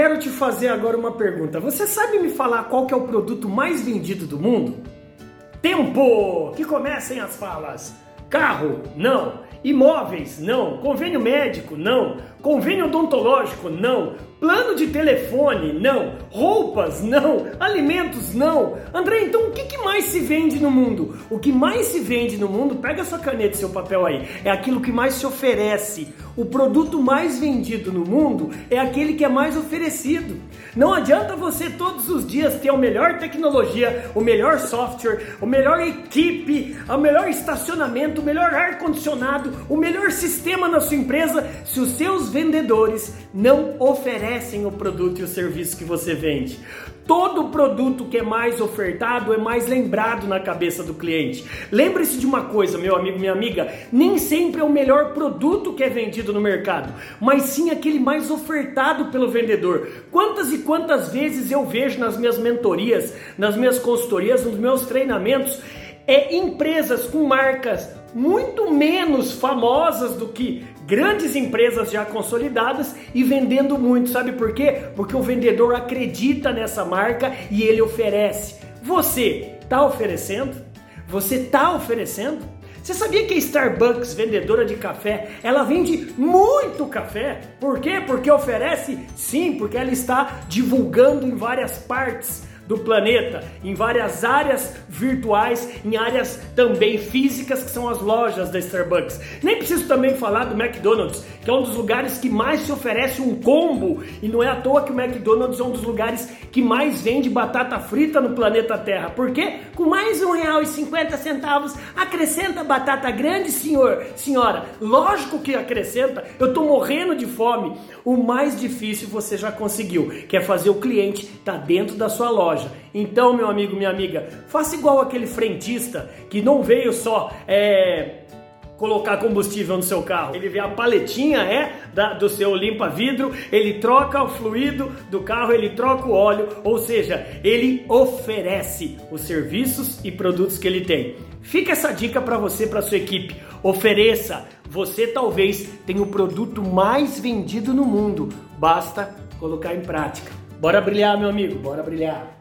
Quero te fazer agora uma pergunta. Você sabe me falar qual é o produto mais vendido do mundo? Tempo! Que comecem as falas. Carro? Não. Imóveis? Não. Convênio médico? Não. Convênio odontológico? Não. Plano de telefone? Não. Roupas? Não. Alimentos? Não. André, então o que, que mais se vende no mundo? O que mais se vende no mundo, pega sua caneta e seu papel aí, é aquilo que mais se oferece. O produto mais vendido no mundo é aquele que é mais oferecido. Não adianta você todos os dias ter a melhor tecnologia, o melhor software, a melhor equipe, o melhor estacionamento, o melhor ar-condicionado, o melhor sistema na sua empresa, se os seus vendedores não oferecem o produto e o serviço que você vende. Todo produto que é mais ofertado é mais lembrado na cabeça do cliente. Lembre-se de uma coisa, meu amigo, minha amiga: nem sempre é o melhor produto que é vendido no mercado, mas sim aquele mais ofertado pelo vendedor. Quantas e quantas vezes eu vejo nas minhas mentorias, nas minhas consultorias, nos meus treinamentos, é empresas com marcas muito menos famosas do que grandes empresas já consolidadas e vendendo muito. Sabe por quê? Porque o vendedor acredita nessa marca e ele oferece. Você está oferecendo? Você está oferecendo? Você sabia que a Starbucks, vendedora de café, ela vende muito café? Por quê? Porque oferece? Sim, porque ela está divulgando em várias partes do planeta, em várias áreas virtuais, em áreas também físicas, que são as lojas da Starbucks. Nem preciso também falar do McDonald's, que é um dos lugares que mais se oferece um combo, e não é à toa que o McDonald's é um dos lugares que mais vende batata frita no planeta Terra. Por quê? Com mais um real e cinquenta centavos, acrescenta batata grande, senhor, senhora. Lógico que acrescenta. Eu tô morrendo de fome. O mais difícil você já conseguiu, que é fazer o cliente estar tá dentro da sua loja loja. Então, meu amigo, minha amiga, faça igual aquele frentista que não veio só é, colocar combustível no seu carro. Ele vê a paletinha é da, do seu limpa vidro, ele troca o fluido do carro, ele troca o óleo, ou seja, ele oferece os serviços e produtos que ele tem. Fica essa dica para você, para sua equipe. Ofereça. Você talvez tenha o produto mais vendido no mundo. Basta colocar em prática. Bora brilhar, meu amigo. Bora brilhar.